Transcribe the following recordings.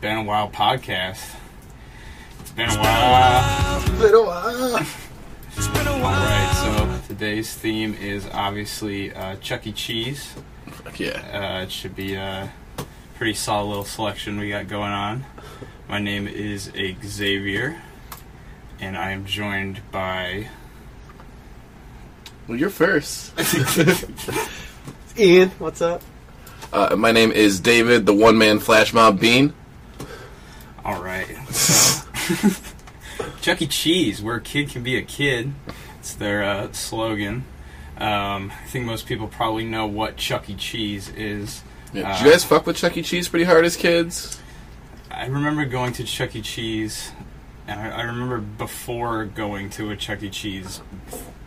This while podcast. It's Been a While podcast. It's been a while. Alright, so today's theme is obviously uh, Chuck E. Cheese. Fuck yeah. Uh, it should be a pretty solid little selection we got going on. My name is Xavier, and I am joined by. Well, you're first. Ian, what's up? Uh, my name is David, the one man flash mob bean. Alright. So, Chuck E. Cheese, where a kid can be a kid. It's their uh, slogan. Um, I think most people probably know what Chuck E. Cheese is. Yeah. Uh, Did you guys fuck with Chuck E. Cheese pretty hard as kids? I remember going to Chuck E. Cheese, and I, I remember before going to a Chuck E. Cheese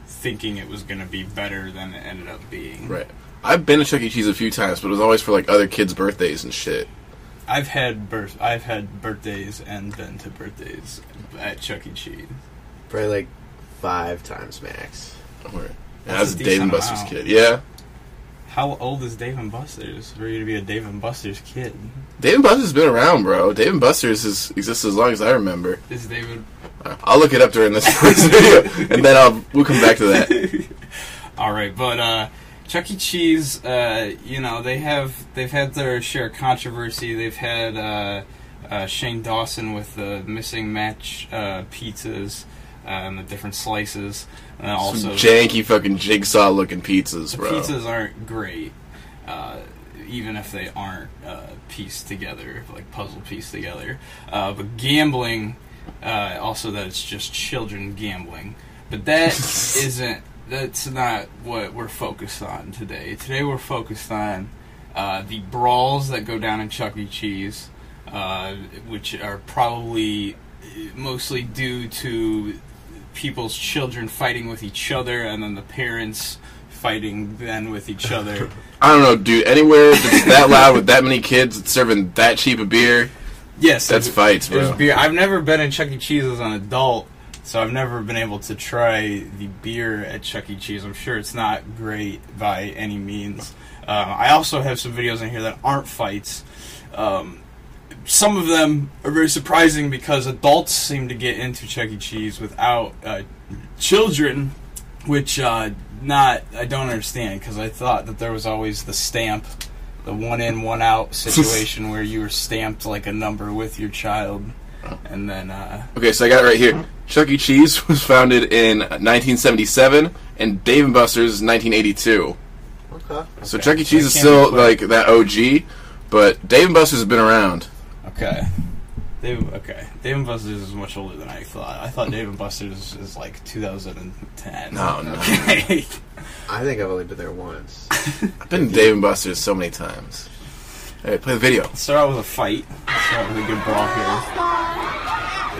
thinking it was going to be better than it ended up being. Right. I've been to Chuck E. Cheese a few times, but it was always for like other kids' birthdays and shit. I've had birth, I've had birthdays and been to birthdays at Chuck E. Cheese. Probably like five times max. Right. That's I was a a Dave and Buster's amount. kid. Yeah. How old is Dave and Buster's? For you to be a Dave and Buster's kid, Dave and Buster's been around, bro. Dave and Buster's has existed as long as I remember. is David? Uh, I'll look it up during this, this video, and then I'll we'll come back to that. All right, but uh, Chuck E. Cheese, uh, you know, they have they've had their share of controversy. They've had uh, uh, Shane Dawson with the missing match uh, pizzas uh, and the different slices, and then also Some janky fucking jigsaw looking pizzas, the bro. pizzas aren't great, uh, even if they aren't uh, pieced together, like puzzle pieced together. Uh, but gambling, uh, also that it's just children gambling. But that isn't. That's not what we're focused on today. Today we're focused on uh, the brawls that go down in Chuck E. Cheese, uh, which are probably mostly due to people's children fighting with each other and then the parents fighting then with each other. I don't know, dude. Anywhere that's that loud with that many kids that's serving that cheap a beer, yes, that's it- fights, bro. beer. I've never been in Chuck E. Cheese as an adult, so I've never been able to try the beer at Chuck E. Cheese. I'm sure it's not great by any means. Uh, I also have some videos in here that aren't fights. Um, some of them are very surprising because adults seem to get into Chuck E. Cheese without uh, children, which uh, not I don't understand because I thought that there was always the stamp, the one in one out situation where you were stamped like a number with your child, and then uh, Okay, so I got it right here. Chuck E. Cheese was founded in 1977, and Dave and Buster's 1982. Okay. So Okay. Chuck E. Cheese That is can't still like that OG, but Dave and Buster's has been around. okay. Dave, okay, Dave and Buster's is much older than I thought. I thought Dave and Buster's is like 2010. No, no. Okay. I think I've only been there once. I've been to Dave and Buster's so many times. All right, play the video. Let's start out with a fight. Let's start with a good brawl here.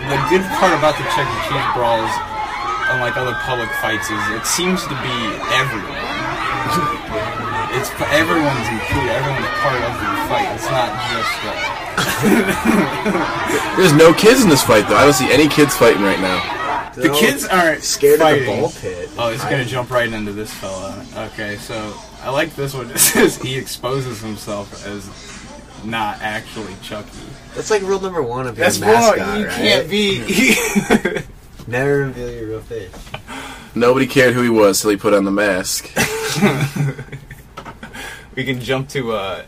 The good part about the Chuck E. Cheese brawls, unlike other public fights, is it seems to be everyone. It's everyone's included. Everyone's part of the fight. It's not just. Uh, There's no kids in this fight though. I don't see any kids fighting right now. the kids aren't scared fighting. of the ball pit. Oh, he's gonna jump right into this fella. Okay, so I like this one. It says he exposes himself as not actually Chucky. That's like rule number one of being That's a mascot, wrong. You right? can't be. Never reveal your real face. Nobody cared who he was till he put on the mask. we can jump to uh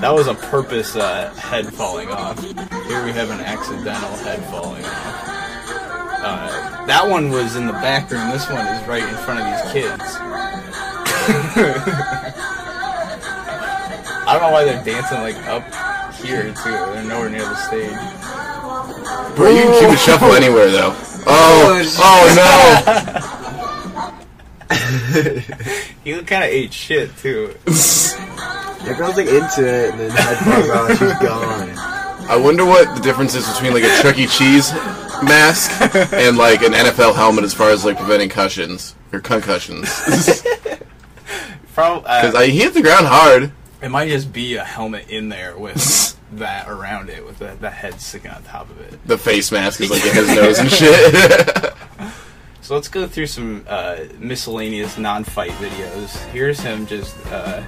that was a purpose uh, head falling off here we have an accidental head falling off uh, that one was in the back room this one is right in front of these kids i don't know why they're dancing like up here too they're nowhere near the stage Bro, you can keep the shuffle anywhere though. Oh, oh no. he kind of ate shit too The girl's like into it, and then head falls off, she's gone. I wonder what the difference is between like a Chuck E. Cheese mask and like an NFL helmet as far as like preventing concussions or concussions. Prob- uh, Because I he hit the ground hard. It might just be a helmet in there with that around it, with the, the head sticking on top of it. The face mask is like in his nose and shit. So let's go through some uh, miscellaneous non-fight videos. Here's him just uh,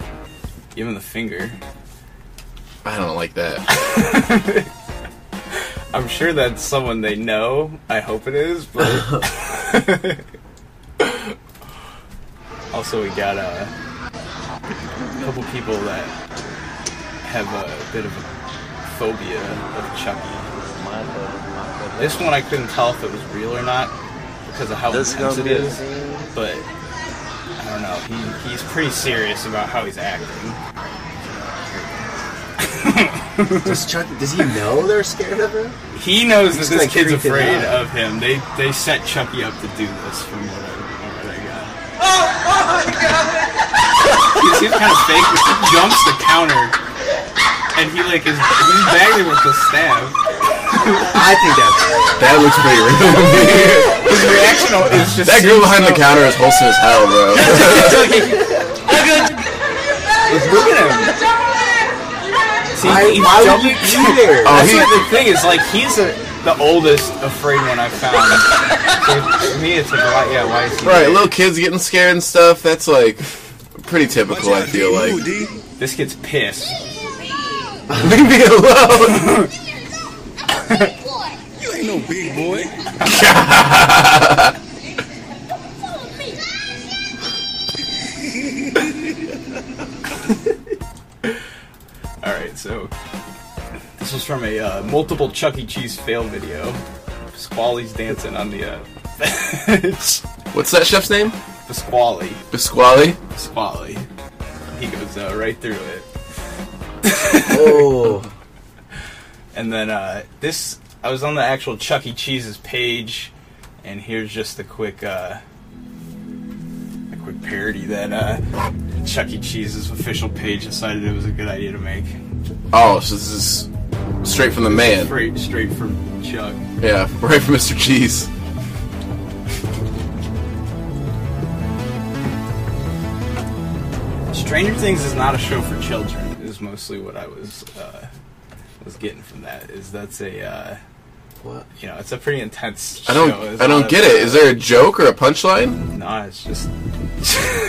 giving the finger. I don't like that. I'm sure that's someone they know. I hope it is, but also we got uh, a couple people that have a bit of a phobia of Chucky. This one I couldn't tell if it was real or not because of how This intense gonna it be a is, scene. but I don't know. He he's pretty serious about how he's acting. Does Chuck? Does he know they're scared of him? He knows He's that this like kid's afraid out. of him. They they set Chucky up to do this from what I, what I got. He seems kind of fake. But he jumps the counter, and he like is he's bagging with the stab. I think that's. That looks pretty real. His reaction is just That girl behind the counter is wholesome as hell, bro. Look at him. See, Why, he's why would jumping- you be there? Oh, That's he- what the thing is. Like he's a, the oldest afraid one I found. So to me, it's like, why, yeah, why is he right, there? little kids getting scared and stuff. That's like pretty typical. I feel like. This gets pissed. Leave me alone. You ain't no big boy. All right, so this was from a uh, multiple Chuck E. Cheese fail video. Squally's dancing on the uh, bench. What's that chef's name? The Squally, Bisqually. Squally. He goes uh, right through it, Oh, and then uh, this. I was on the actual Chuck E. Cheese's page, and here's just a quick, uh, a quick parody that uh, Chuck E. Cheese's official page decided it was a good idea to make. Oh, so this is straight from the man. Straight, straight from Chuck. Yeah, right from Mr. Cheese. Stranger Things is not a show for children. Is mostly what I was uh, was getting from that. Is that's a uh, what? you know it's a pretty intense. I don't. Show. There's I a lot don't of, get it. Is there a joke or a punchline? No, it's just.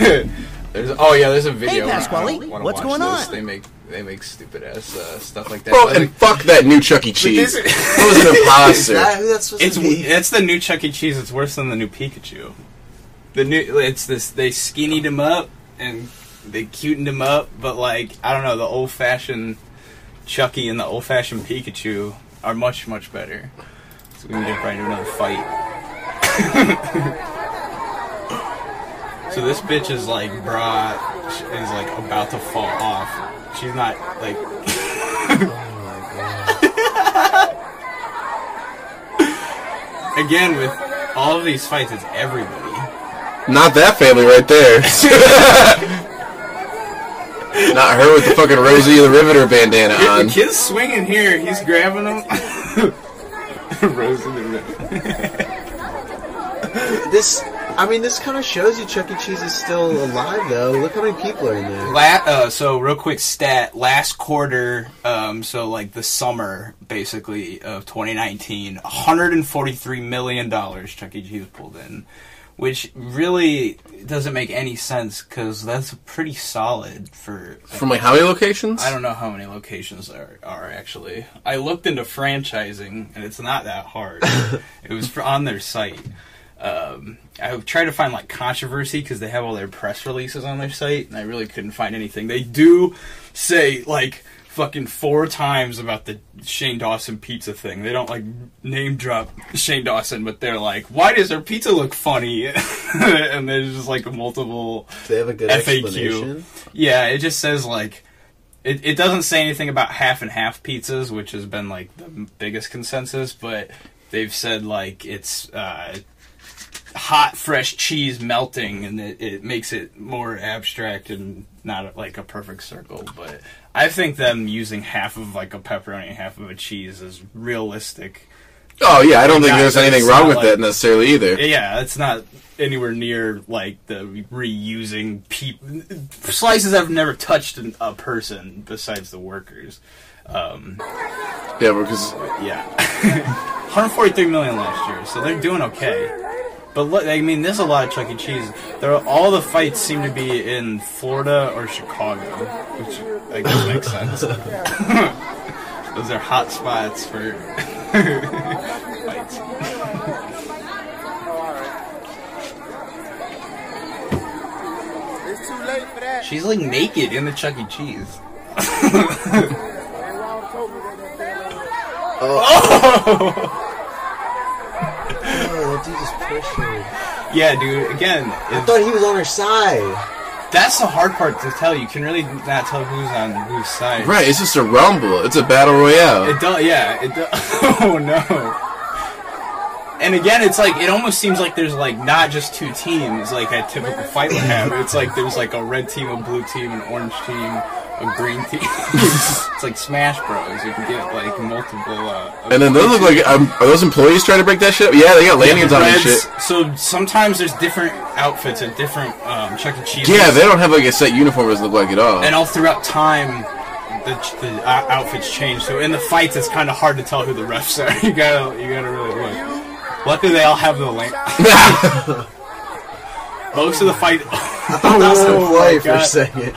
there's oh yeah, there's a video. Hey, Pasquale, what's watch going this. on? They make they make stupid ass uh, stuff like that. Bro, But, and like, fuck that new Chuck E. Cheese. this- That was an Is imposter. that who that's it's to be? it's the new Chuck E. Cheese. It's worse than the new Pikachu. The new it's this they skinnied him up and they cutened him up, but like I don't know the old fashioned Chucky and the old fashioned Pikachu are much much better. So we can get right into another fight. so this bitch is like bra is like about to fall off. She's not like again with all of these fights, it's everybody. Not that family right there. Not her with the fucking Rosie the Riveter bandana The on. kid's swinging here. He's grabbing them. Rose in the river. This, I mean, this kind of shows you Chuck E. Cheese is still alive, though. Look how many people are in there. La- uh, so real quick stat: last quarter, um, so like the summer, basically of 2019, 143 million dollars Chuck E. Cheese pulled in, which really doesn't make any sense because that's pretty solid for From like how many locations? I don't know how many locations there are actually. I looked into franchising, and it's not that hard. it was on their site. Um, I tried to find like controversy because they have all their press releases on their site, and I really couldn't find anything. They do say like fucking four times about the Shane Dawson pizza thing. They don't like name drop Shane Dawson, but they're like, "Why does their pizza look funny?" and there's just like multiple They have a good FAQ. explanation. yeah, it just says like it, it doesn't say anything about half and half pizzas, which has been like the biggest consensus, but they've said like it's uh, hot fresh cheese melting and it, it makes it more abstract and not like a perfect circle. But I think them using half of like a pepperoni and half of a cheese is realistic. Oh yeah, I don't think Not- there's anything wrong with like- that necessarily either. Yeah, it's not anywhere near like the reusing pe- slices I've never touched an- a person besides the workers. Um, Yeah, because yeah, 143 million last year, so they're doing okay. But look, I mean, there's a lot of Chuck E. Cheese. There are, all the fights seem to be in Florida or Chicago, which I guess makes sense. Those are hot spots for fights. It's too late for that. She's like naked in the Chuck E. Cheese. Oh, that dude just pushed her. Yeah, dude. Again, I thought he was on her side. that's the hard part to tell. You can really not tell who's on whose side. Right, it's just a rumble. It's a battle royale. It does, yeah. It does. Oh no. And again, it's like it almost seems like there's like not just two teams like a typical fight would have. It's like there's like a red team, a blue team, an orange team, a green team. it's like Smash Bros. You can get like multiple. Uh, And then those look like um, are those employees trying to break that shit? up? Yeah, they got lanyards on and shit. So sometimes there's different outfits at different um, Chuck E. Cheese. Yeah, they don't have like a set uniform. It doesn't look like at all. and all throughout time the, the uh, outfits change so in the fights it's kind of hard to tell who the refs are you gotta you gotta really look luckily they all have the link most of the fight I lost the Oh play my for a God. second.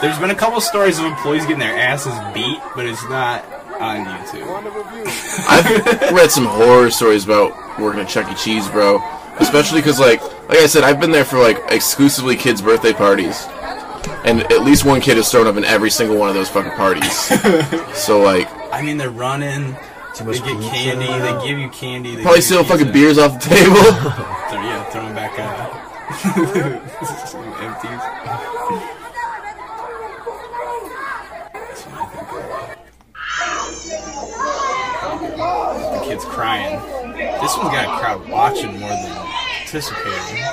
There's been a couple stories of employees getting their asses beat but it's not on youtube On the review. I've read some horror stories about working at Chuck E. Cheese, bro. Especially because, like, like I said, I've been there for like exclusively kids' birthday parties, and at least one kid is thrown up in every single one of those fucking parties. so, like, i mean they're running Too they get pizza. candy they give you candy they probably steal fucking beers off the table. So, yeah throwing back uh some empties That's what I think of. The kid's crying. This one's got a crowd watching more than anticipating.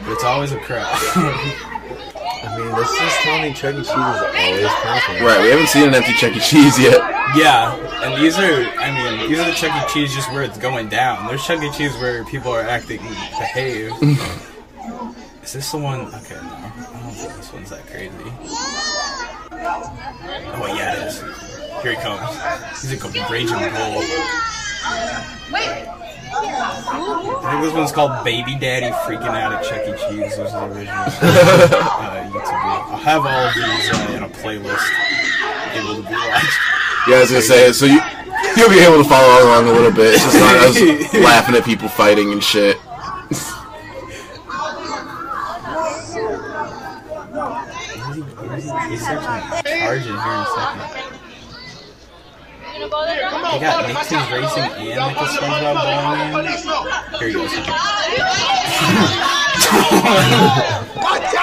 But it's always a crowd. I mean, this is telling me Chuck E. Cheese is always popular. right, we haven't seen an empty Chuck E. Cheese yet. yeah, and these are, I mean, these are the Chuck E. Cheese just where it's going down. There's Chuck E. Cheese where people are acting behave. Is this the one? Okay, no. I don't think this one's that crazy. Oh, yeah, it is. Here he comes. He's like a raging bull. Wait. I think this one's called Baby Daddy Freaking Out at Chuck E. Cheese. This is the original uh, YouTube video. I'll have all of these uh, in a playlist able to be watched. Yeah, I was gonna say, so you you'll be able to follow along a little bit. It's just not us laughing at people fighting and shit. He's searching charge in here in a second. Gonna go there? They got Nicktoons Racing and like a SpongeBob bowling man. Here he goes. Watch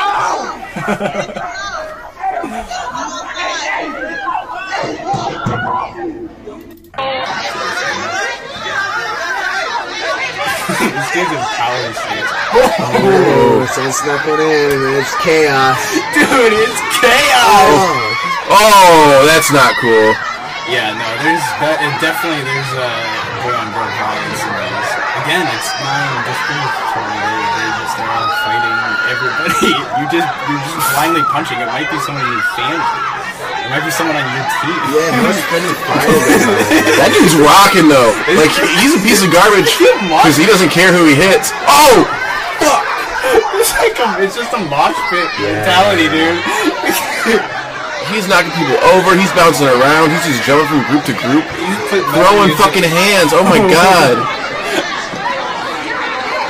this dude's in power stance. Oh, someone snuck one in, and it's chaos. Dude, it's chaos! Oh, Oh, that's not cool. Yeah, no, there's that, and definitely there's uh, boy on girl violence in these. Again, it's non-discriminatory. They, they just they're all fighting everybody. You just you're just blindly punching. It might be someone in your family. It might be someone on your team. yeah, spending. That dude's rocking though. Like he's a piece of garbage because he doesn't care who he hits. Oh, It's like a, it's just a mosh pit mentality, dude. He's knocking people over. He's bouncing around. He's just jumping from group to group, He's throwing fucking hands. Oh my god.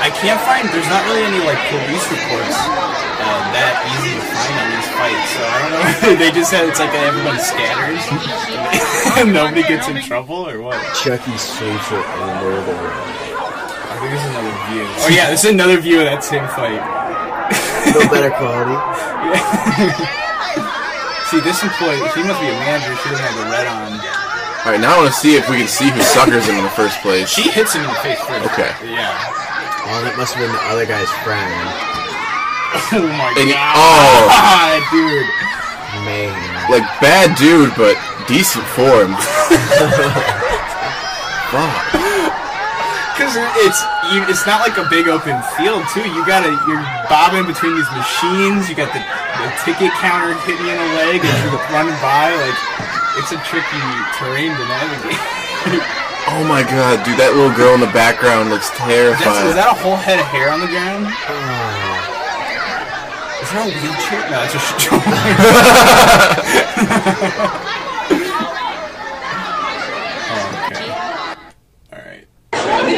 I can't find. There's not really any like police reports uh, that easy to find on these fights. So I don't know. they just said it's like everybody scatters and nobody gets in trouble or what. Chucky's favorite under the I think this is another view. Oh yeah, this is another view of that same fight. No better quality. See, this employee, she must be a manager. She doesn't have the red on. All right, now I want to see if we can see who suckers him in the first place. She hits him in the face first. Okay. Yeah. Oh, that must have been the other guy's friend. Oh my And- god. oh. dude. Man. Like bad dude, but decent form. Fuck. Because it's you, it's not like a big open field too. You gotta you're bobbing between these machines. You got the, the ticket counter hitting you in the leg as you're running by. Like it's a tricky terrain to navigate. Oh my god, dude, that little girl in the background looks That's, terrifying. is that a whole head of hair on the ground? Oh. Is that a wheelchair? No, it's a stroller. oh, okay. Alright. Ooh,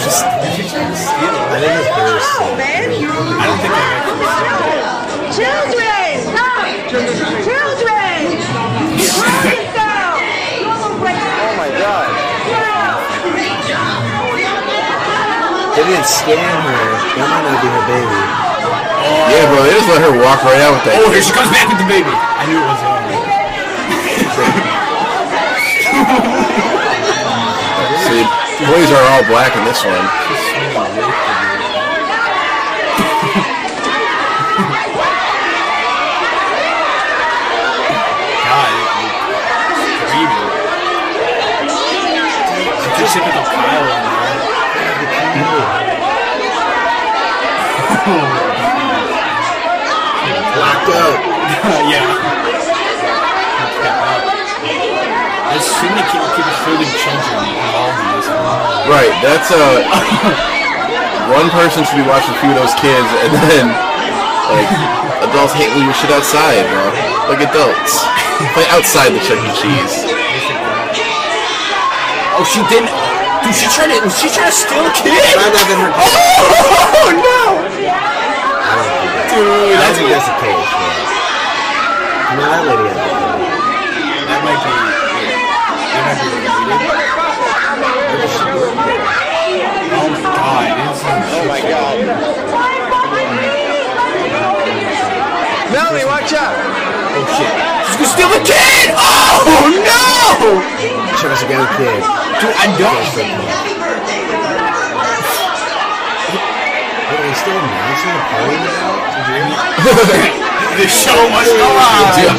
just, did you try to steal I think it's Bear's. I don't think I actually stole it. Children! Children! Calm yourself! Oh my god. They didn't scan her. That might not be her baby. yeah, bro, they just let her walk right out with that. Oh, here she comes back with the baby. I knew it was her. See, boys are all black in this one. God, it, screaming. Just typical Kyle in there. Locked up. yeah. There's too many people keep holding children involved in this. Right, that's uh one person should be watching a few of those kids and then like adults hate leave your shit outside, bro. Like adults. Play outside the Chuck E. Cheese. Oh, she didn't. Dude, she tried to. Was she trying to steal a kid? Might not have been her. Oh no! Dude, I don't that's think that's the case. No, that lady a that might be. That might be Oh my god! Oh my god. Melanie, watch out! Oh shit! She's gonna steal the kid! Oh no! She must have got a kid. Dude, I don't. What are they still announcing the party now? The show must go on. Dude,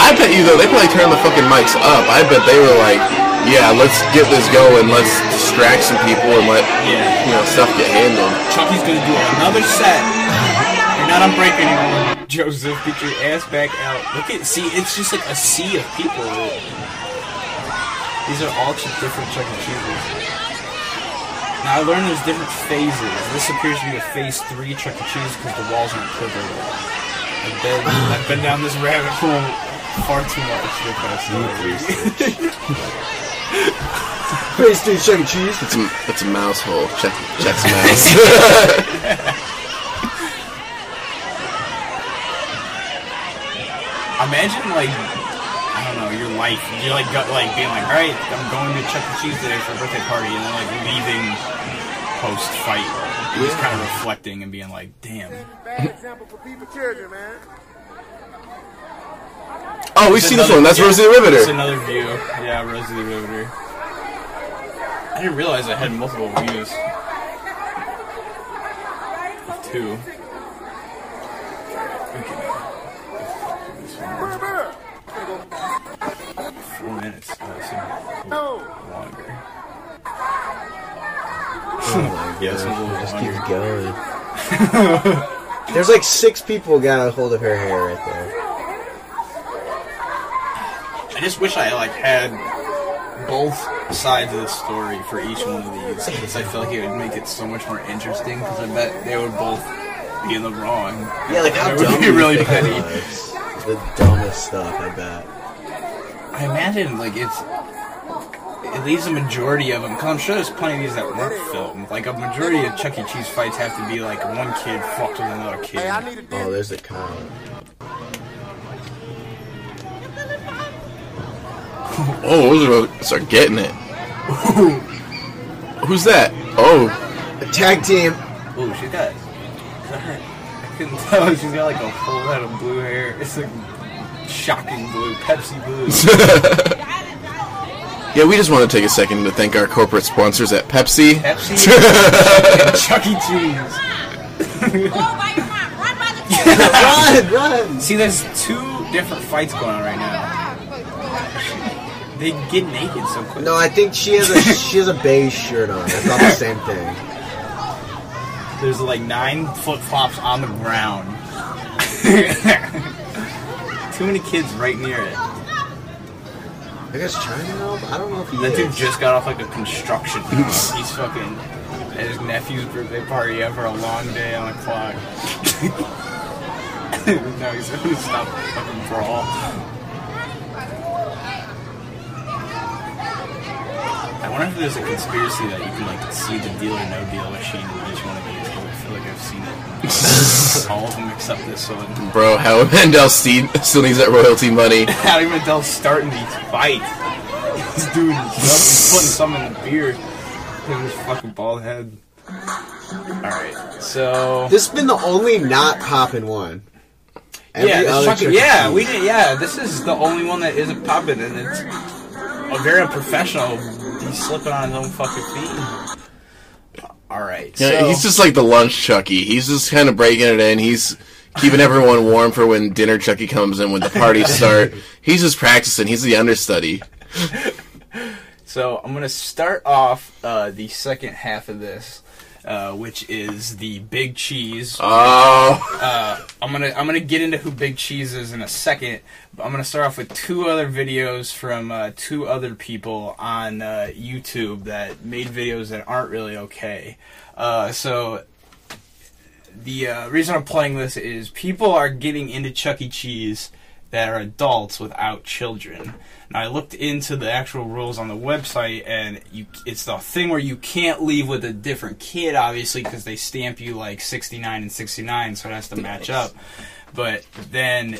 I bet you though they probably turned the fucking mics up. I bet they were like, yeah, let's get this going, let's distract some people and let Yeah. you know stuff get handled. Chucky's gonna do another set. You're not on break anymore. Joseph, get your ass back out. Look at, see, it's just like a sea of people. These are all just different Chuck E. Cheeses. Now I learned there's different phases. This appears to be a phase three Chuck E. Cheese because the walls aren't covered. I've been, I've been down this rabbit hole far too much the past few dude, Chuck E. Cheese. It's a it's a mouse hole. Check check's mouse. Imagine like I don't know your life. You're like got, like being like, all right, I'm going to Chuck E. Cheese today for a birthday party, and then like leaving post fight, and just kind of reflecting and being like, damn. Bad example for people, children, man. oh, we've seen this one. That's yeah, Rosie the It's Riveter. another view. Yeah, Rosie the Riveter. I didn't realize I had multiple views. Two. Okay. Four minutes. Uh, hmm. Oh, it longer. Oh my Yeah, it's a little gosh, it just keeps going. There's like six people got a hold of her hair right there. I just wish I like had both sides of the story for each one of these because I feel like it would make it so much more interesting because I bet they would both be in the wrong. Yeah, like how It would dumb be you really petty. was? The dumbest stuff, I bet. I imagine like it's it leaves a majority of them. Cause I'm sure there's plenty of these that weren't filmed. Like a majority of Chuck E. Cheese fights have to be like one kid fucked with another kid. Hey, I a. Oh, there's the Kyle. Oh, those are start getting it. Who's that? Oh, A tag team. Ooh, she got. I couldn't tell. She's got like a full head of blue hair. It's like shocking blue, Pepsi blue. yeah. We just want to take a second to thank our corporate sponsors at Pepsi. Pepsi and Chuck E. Cheese. Run, run. See, there's two different fights going on right now. They get naked so quick. No, I think she has a she has a beige shirt on. It's not the same thing. There's like nine flip flops on the ground. too many kids right near it. I guess China now. I don't know if he That is. dude just got off like a construction. He's fucking at his nephew's birthday party after a long day on a clock. no, he's gonna stop fucking brawl. I wonder if there's a conspiracy that you can like see the deal or no deal machine in each one of these. 'cause I feel like I've seen it. All of them except this one. Bro, Howie Mandel still still needs that royalty money. Howie Mandel's starting these fights. This dude is putting some in the beer. Look at his fucking bald head. Alright, so. This has been the only not popping one. Every yeah, this fucking, yeah, we did, yeah, this is the only one that isn't popping, and it's a very unprofessional. He's slipping on his own fucking feet. Alright, so. Yeah, he's just like the lunch Chucky. He's just kind of breaking it in. He's keeping everyone warm for when dinner Chucky comes in, when the parties start. He's just practicing. He's the understudy. So I'm gonna start off uh, the second half of this, uh, which is the Big Cheese. Oh, Uh, I'm gonna I'm gonna get into who Big Cheese is in a second. But I'm gonna start off with two other videos from uh, two other people on uh, YouTube that made videos that aren't really okay. Uh, so the uh, reason I'm playing this is people are getting into Chuck E. Cheese that are adults without children. Now I looked into the actual rules on the website, and you it's the thing where you can't leave with a different kid, obviously, because they stamp you like 69 and 69, so it has to match up. But then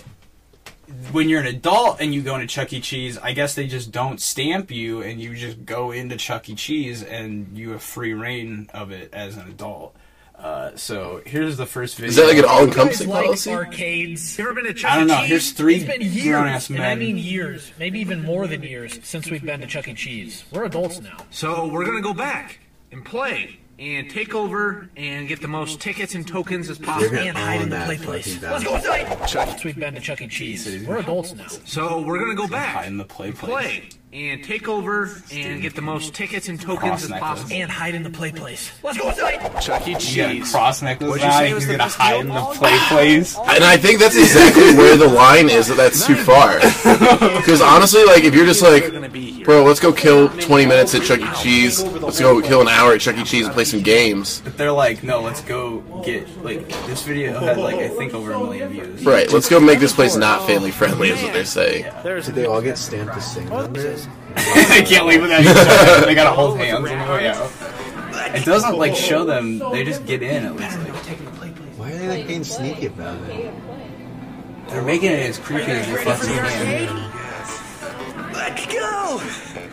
when you're an adult and you go into Chuck E. Cheese, I guess they just don't stamp you, and you just go into Chuck E. Cheese, and you have free reign of it as an adult. Uh, so here's the first video. is that like an all-encompassing like policy? arcades? You ever been to Chuck I don't E. know. Here's three It's been years, grown-ass and I mean years, maybe even more than years since we've been to Chuck E. Cheese. We're adults now. So we're gonna go back and play and take over and get the most tickets and tokens as possible. And hide in the that play place. Let's go inside. Since we've been to Chuck E. Cheese. We're adults now. So we're gonna go back Hide in the play place. play and take over and get the most tickets and tokens as Cross possible. And hide in the play place. Let's go inside. Chuck E. You Cheese. cross necklace What'd you on. say He's was the gonna best hide in the play place. And I think that's exactly where the line is that that's too far. Because honestly, like if you're just like, bro, let's go kill 20 minutes at Chuck E. Cheese. Let's go kill an hour at Chuck E. Cheese and play some games. But they're like, no, let's go get like this video had like I think over a million views. Right. Let's go make this place not family friendly, is what they're saying. Did they all get stamped the same number? they can't leave without each other. They gotta hold hands on the way out. It doesn't like show them. They just get in at least. Like, Why are they like being sneaky about it? they're making it as creepy as they fucking can. Let's go.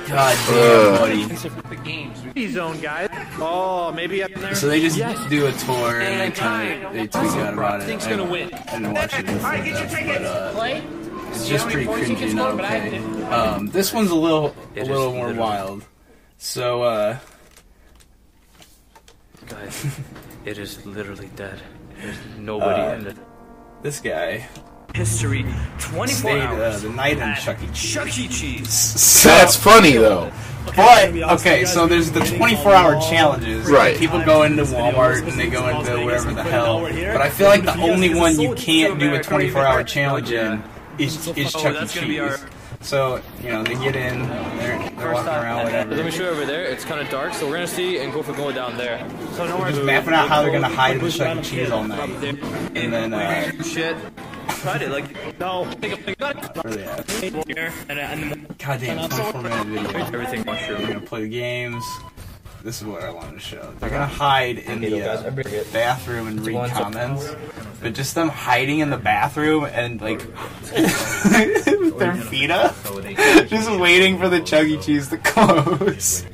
God damn, buddy. Zone guys. Oh, maybe up there. So they just do a tour and they kind of they tweet out about it. Think's I, gonna win. I didn't watch it, in depth, but uh, it's just pretty cringy and not okay. Um, this one's a little a little more wild. So uh, Guys, it is literally dead. There's nobody Uh, in it. this guy history. 24 stayed uh, hours. the night in Chuck E. Cheese. Chuck E. Cheese. So- That's funny though. But okay, so there's the 24-hour challenges. Right. People go into Walmart and they go into whatever the hell. But I feel like the only one you can't do a 24-hour challenge in is, is Oh, Chuck E. that's gonna be our- Cheese. So you know they get in, they're, they're walking around, whatever. Let me show you over there. It's kind of dark, so we're gonna see and go for going down there. So no Just mapping out how they're gonna hide in Chuck E. Cheese all night, and then uh, Shit. Tried it like no. where they at? Here and, and Goddamn, 24 minute video. everything They're mushroom. gonna play the games. This is what I wanted to show. They're gonna hide in the uh, bathroom and read comments, but just them hiding in the bathroom and like with their feet up, just waiting for the Chuck E. Cheese to close.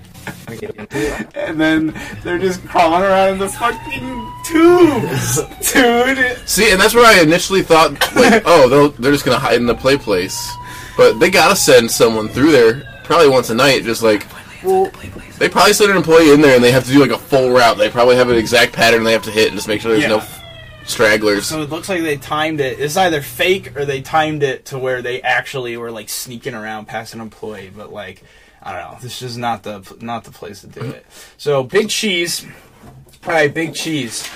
And then they're just crawling around in the fucking tubes, dude. See, and that's where I initially thought, like, oh, they'll, they're just gonna hide in the play place. But they gotta send someone through there, probably once a night, just like, well, they probably send an employee in there and they have to do like a full route. They probably have an exact pattern they have to hit and just make sure there's no f- stragglers. So it looks like they timed it. It's either fake or they timed it to where they actually were like sneaking around past an employee. But like, I don't know. This is not the not the place to do it. So Big Cheese. All right, Big Cheese.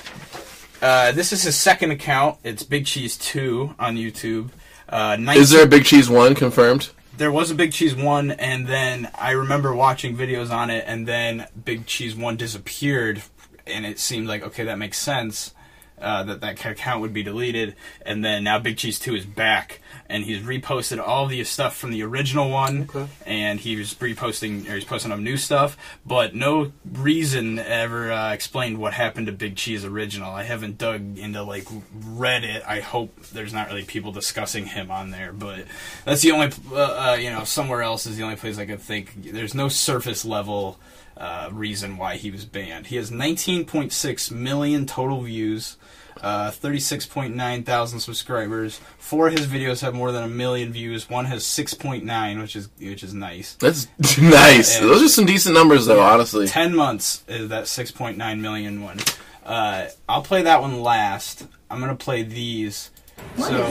Uh, this is his second account. It's Big Cheese Two on YouTube. Uh, Is there a Big Cheese one confirmed? There was a Big Cheese one, and then I remember watching videos on it, and then Big Cheese one disappeared, and it seemed like okay, that makes sense. Uh, that that account would be deleted, and then now Big Cheese Two is back, and he's reposted all the stuff from the original one, and he's reposting or he's posting up new stuff, but no reason ever uh, explained what happened to Big Cheese original. I haven't dug into like Reddit. I hope there's not really people discussing him on there, but that's the only uh, uh, you know somewhere else is the only place I could think. There's no surface level uh, reason why he was banned. He has 19.6 million total views, uh, 36.9 thousand subscribers. Four of his videos have more than a million views. One has 6.9, which is which is nice. That's nice. And- Those are some decent numbers, though. Yeah, Honestly, 10 months is that 6.9 million one. Uh, I'll play that one last. I'm gonna play these. so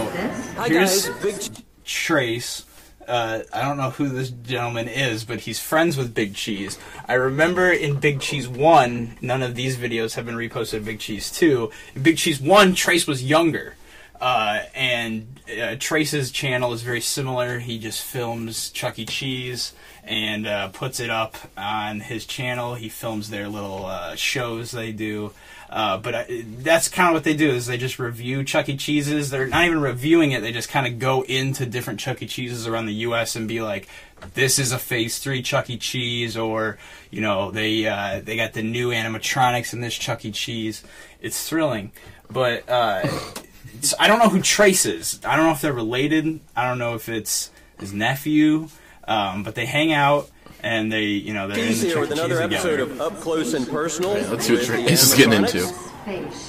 here's Big Trace. Uh, I don't know who this gentleman is, but he's friends with Big Cheese. I remember in Big Cheese 1, none of these videos have been reposted Big Cheese 2. In Big Cheese 1, Trace was younger. Uh, and uh, Trace's channel is very similar. He just films Chuck E. Cheese and uh, puts it up on his channel. He films their little uh, shows they do. Uh, but I, that's kind of what they do is they just review Chuck E. Cheese's. They're not even reviewing it. They just kind of go into different Chuck E. Cheese's around the U.S. and be like, "This is a Phase Three Chuck E. Cheese," or you know, they uh, they got the new animatronics in this Chuck E. Cheese. It's thrilling, but uh, I don't know who Trace is. I don't know if they're related. I don't know if it's his nephew. Um, but they hang out and they, you know, they're in the here Chuck with. Another episode together. of Up Close and Personal. let's see what with Tra- the Ace is getting into.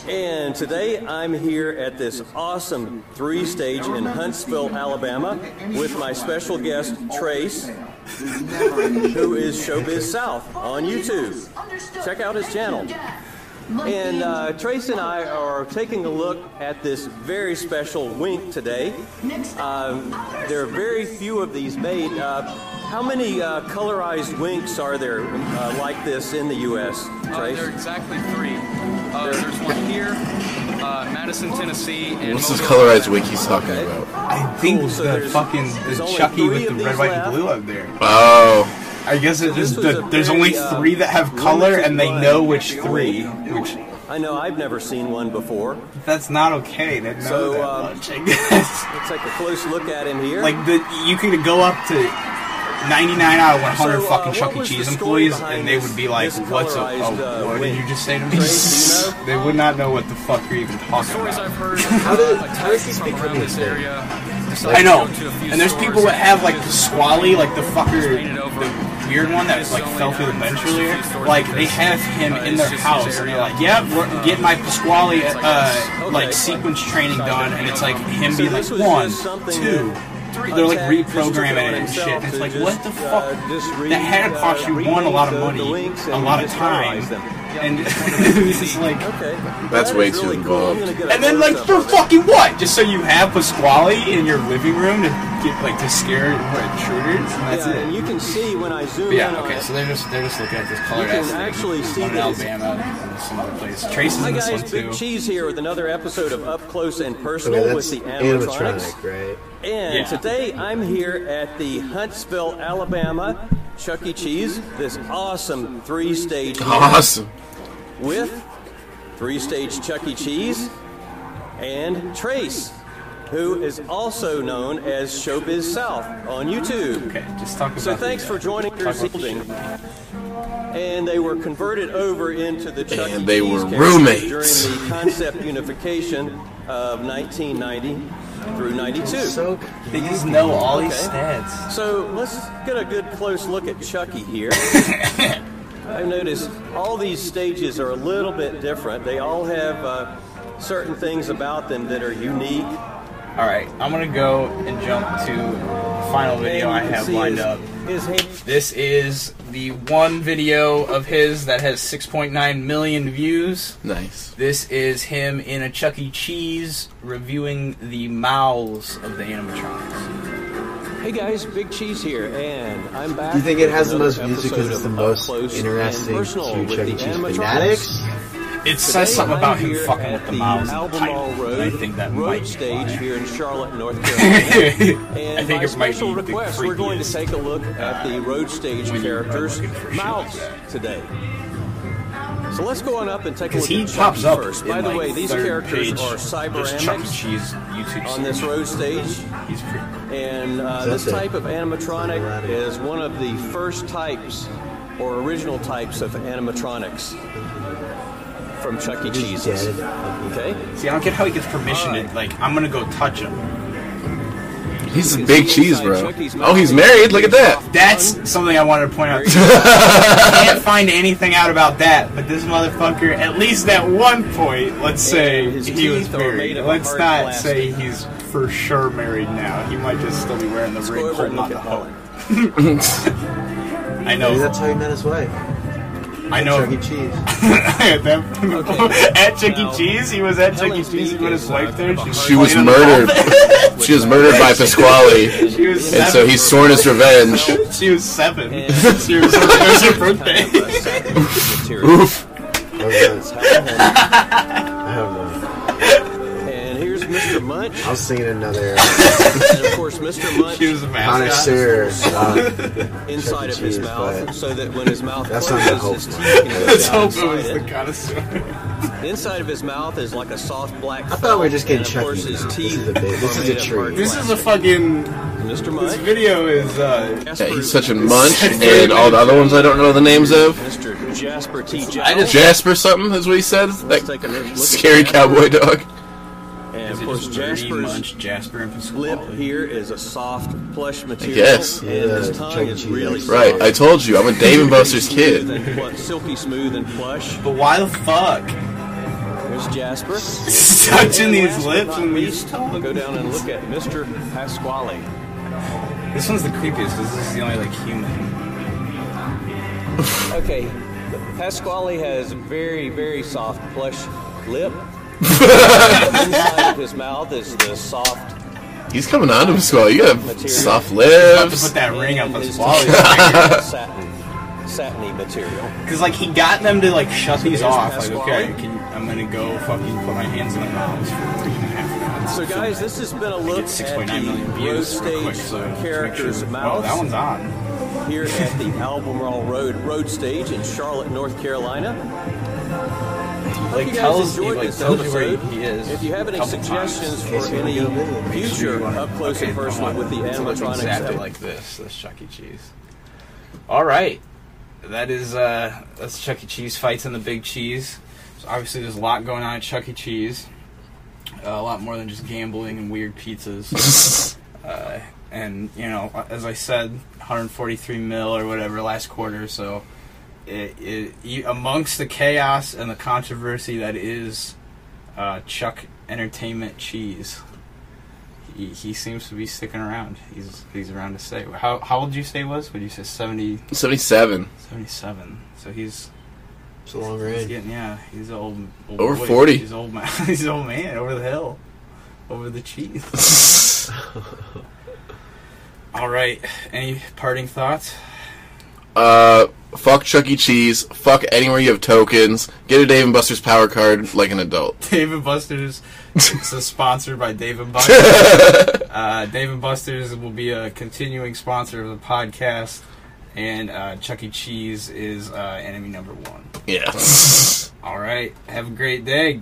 And today I'm here at this awesome three stage in Huntsville, Alabama, with my special guest, Trace, who is Showbiz South on YouTube. Check out his channel. And uh, Trace and I are taking a look at this very special wink today. Um, there are very few of these made. Uh, how many uh, colorized winks are there uh, like this in the U.S., Uh, Trace? there are exactly three. Uh, there's one here, uh, Madison, Tennessee, and What's this Mobile, colorized wink he's talking about? I think Cool, so the fucking the only Chucky with the red, white, left. and blue up there. Oh, I guess it the, there's only uh, three that have color, and they know which three. Which I know I've never seen one before. that's not okay. They know So, that um, much. I guess. Let's take a close look at him here. like the you could go up to 99 out of 100 So, uh, fucking Chuck E. Cheese employees, and they would be like, "What's a, oh, uh, what did you just say to me?" You know? They would not know what the fuck you're even talking stories about. I've heard. How uh, did- a how does guy this from become around a this area. I know, decided to go to a few and there's people that have like the squally, like the fucker, the weird one that like fell through the bench earlier. Like they have him Uh, in their house, and they're like, "Yeah, we're getting my Pasquale like uh, like sequence training done," and it's like him being like one, two. They're like Attack just took reprogramming it and shit. And it's like, what the uh, fuck? that had to cost uh, you one a lot of money, a lot of time. And it's just like. Okay. That's That way too really involved. gonna get a And then, like, for of it. fucking what? Just so you have Pasquale in your living room to get, like, to scare what, intruders? And that's yeah, it. and you can see when I zoom But yeah, in on okay, it. so they're just they're just looking at this color You can ass thing. actually see one in it's- Alabama and some other place. Trace is Hi in this guys, one Big too. Cheese here with another episode of Up Close and Personal Okay, with the animatronics. animatronic, right? And Yeah. today I'm here at the Huntsville, Alabama Chuck E. Cheese, this awesome three-stage awesome. with three-stage Chuck E. Cheese and Trace, who is also known as Showbiz South on YouTube. Okay, just talk about. So thanks the, for uh, joining talk your evening. And they were converted over into the Chuck And E. they Cheese were roommates. during the concept unification of 1990 through 92. So They just know all these stats. So let's get a good close look at Chucky here. I've noticed all these stages are a little bit different. They all have uh, certain things about them that are unique. All right, I'm gonna go and jump to the final video I And you can have lined up. His hand, This is the one video of his that has 6.9 million views. Nice. This is him in a Chuck E. Cheese reviewing the mouths of the animatronics. hey guys, Big Cheese here, and I'm back. Do you think it has the most views because it's the most Up Close and interesting to with Chuck E. the Cheese animatronics. fanatics? It says something about him fucking with the the mouths in the Albemarle. Road I think that road might be stage here in Charlotte, North Carolina. and I think by it might special be the request, we're going to take a look at the road stage characters' looking for shit mouths today. So let's go on up and take a Because look he at pops up first. in By the like way, these third characters page, are There's Chuck E. Cheese YouTube on this road stage. He's pretty And uh, this it. type of animatronic is one of the first types or original types of animatronics from Chuck E. He's Cheese's. Okay? See, I don't get how he gets permission to like. I'm gonna go touch him. He's a big cheese, bro. Oh, he's married. Look at that. That's something I wanted to point out. I can't find anything out about that, but this motherfucker, at least at one point, let's say he was teeth are made married. Let's not say he's for sure married now. He might just still be wearing the ring go over holding on the at hoe. Ellen. I Maybe know. that's how he met his wife. I know. Chuck E. Cheese. at that- at Chuck E. Now, Cheese, he was at Chuck E. Cheese beak with is, his uh, wife there. kind of a She was playing on the murdered. She was murdered by Pasquale, She was and so he's sworn his revenge. She was seven. And- she was, it was her birthday. Oof. I have no. And here's Mr. Munch. I was singing another And of course, Mr. Munch She was a mascot. connoisseur. Inside of his Cheese, mouth so that when his mouth that's not the closes, his hope. teeth can go Let's down hope it was inside the connoisseur. The inside of his mouth is like a soft black I thought we were just getting and of course Chucky his now. teeth This is a big- this is a made of treat. hard This is a fucking. Mr. Munch. This video is. uh Yeah, he's such a munch, and all the other ones I don't know the names of. Mr. Jasper T. I just- Jasper something is what he said. Let's That take a look scary cowboy dog. And of course, just Jasper's Munch, Jasper, and lip Pasquale? here is a soft plush material. Yes. And Yeah, his tongue is Cheese really likes- Right, I told you, I'm a Dave and Buster's kid. and plu- silky smooth and plush. But why the fuck? There's Jasper. Touching And these last lips not and these least, we'll go down and look at Mr. Pasquale. This one's the creepiest because this is the only like human. Okay, Pasquale has very, very soft plush lip. Inside of his mouth is the soft He's coming on to Pasquale. You got soft About to lips. put that ring up and his Pasquale's tongue satin, satiny material. Because like he got them to like shut these off. Like okay, can, I'm gonna go fucking put my hands in my mouths for three and a half minutes. So, guys, this has been a look Get at 6.9 million the road views real quick, stage so characters' sure- Oh, that one's on. here at the Albemarle Road road stage in Charlotte, North Carolina. Like tells enjoyed like tells you where he is. If you have any suggestions for any you wanna go visit. Make sure future up close and personal with the animatronics, exactly like this. This Chuck E. Cheese. All right, that is uh that's Chuck E. Cheese fights in the Big Cheese. So obviously, there's a lot going on at Chuck E. Cheese. Uh, a lot more than just gambling and weird pizzas. uh, and you know, as I said, 143 mil or whatever last quarter. So, it, it, e- amongst the chaos and the controversy that is uh, Chuck Entertainment Cheese, he, he seems to be sticking around. He's he's around to stay. How how old did you say he was? Would you say 70, 77. 77? So he's It's a long he's range. getting yeah. He's old, old Over boy. 40. He's old man. he's old man over the hill, over the cheese. All right. Any parting thoughts? Uh, fuck Chuck E. Cheese. Fuck anywhere you have tokens. Get a Dave and Buster's power card like an adult. Dave and Buster's. is sponsored by Dave and Buster's. uh, Dave and Buster's will be a continuing sponsor of the podcast, and uh, Chuck E. Cheese is uh, enemy number one. Yeah. All right. Have a great day.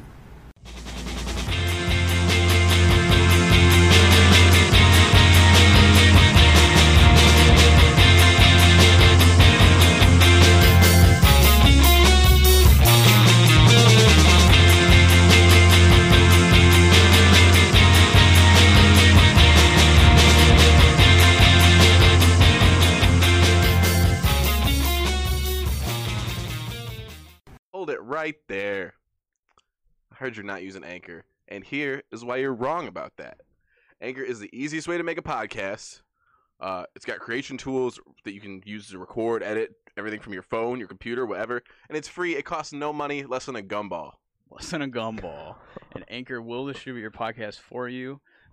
It right there. I heard you're not using Anchor, and here is why you're wrong about that. Anchor is the easiest way to make a podcast. Uh, it's got creation tools that you can use to record, edit everything from your phone, your computer, whatever, and it's free. It costs no money, less than a gumball. less than a gumball, and Anchor will distribute your podcast for you.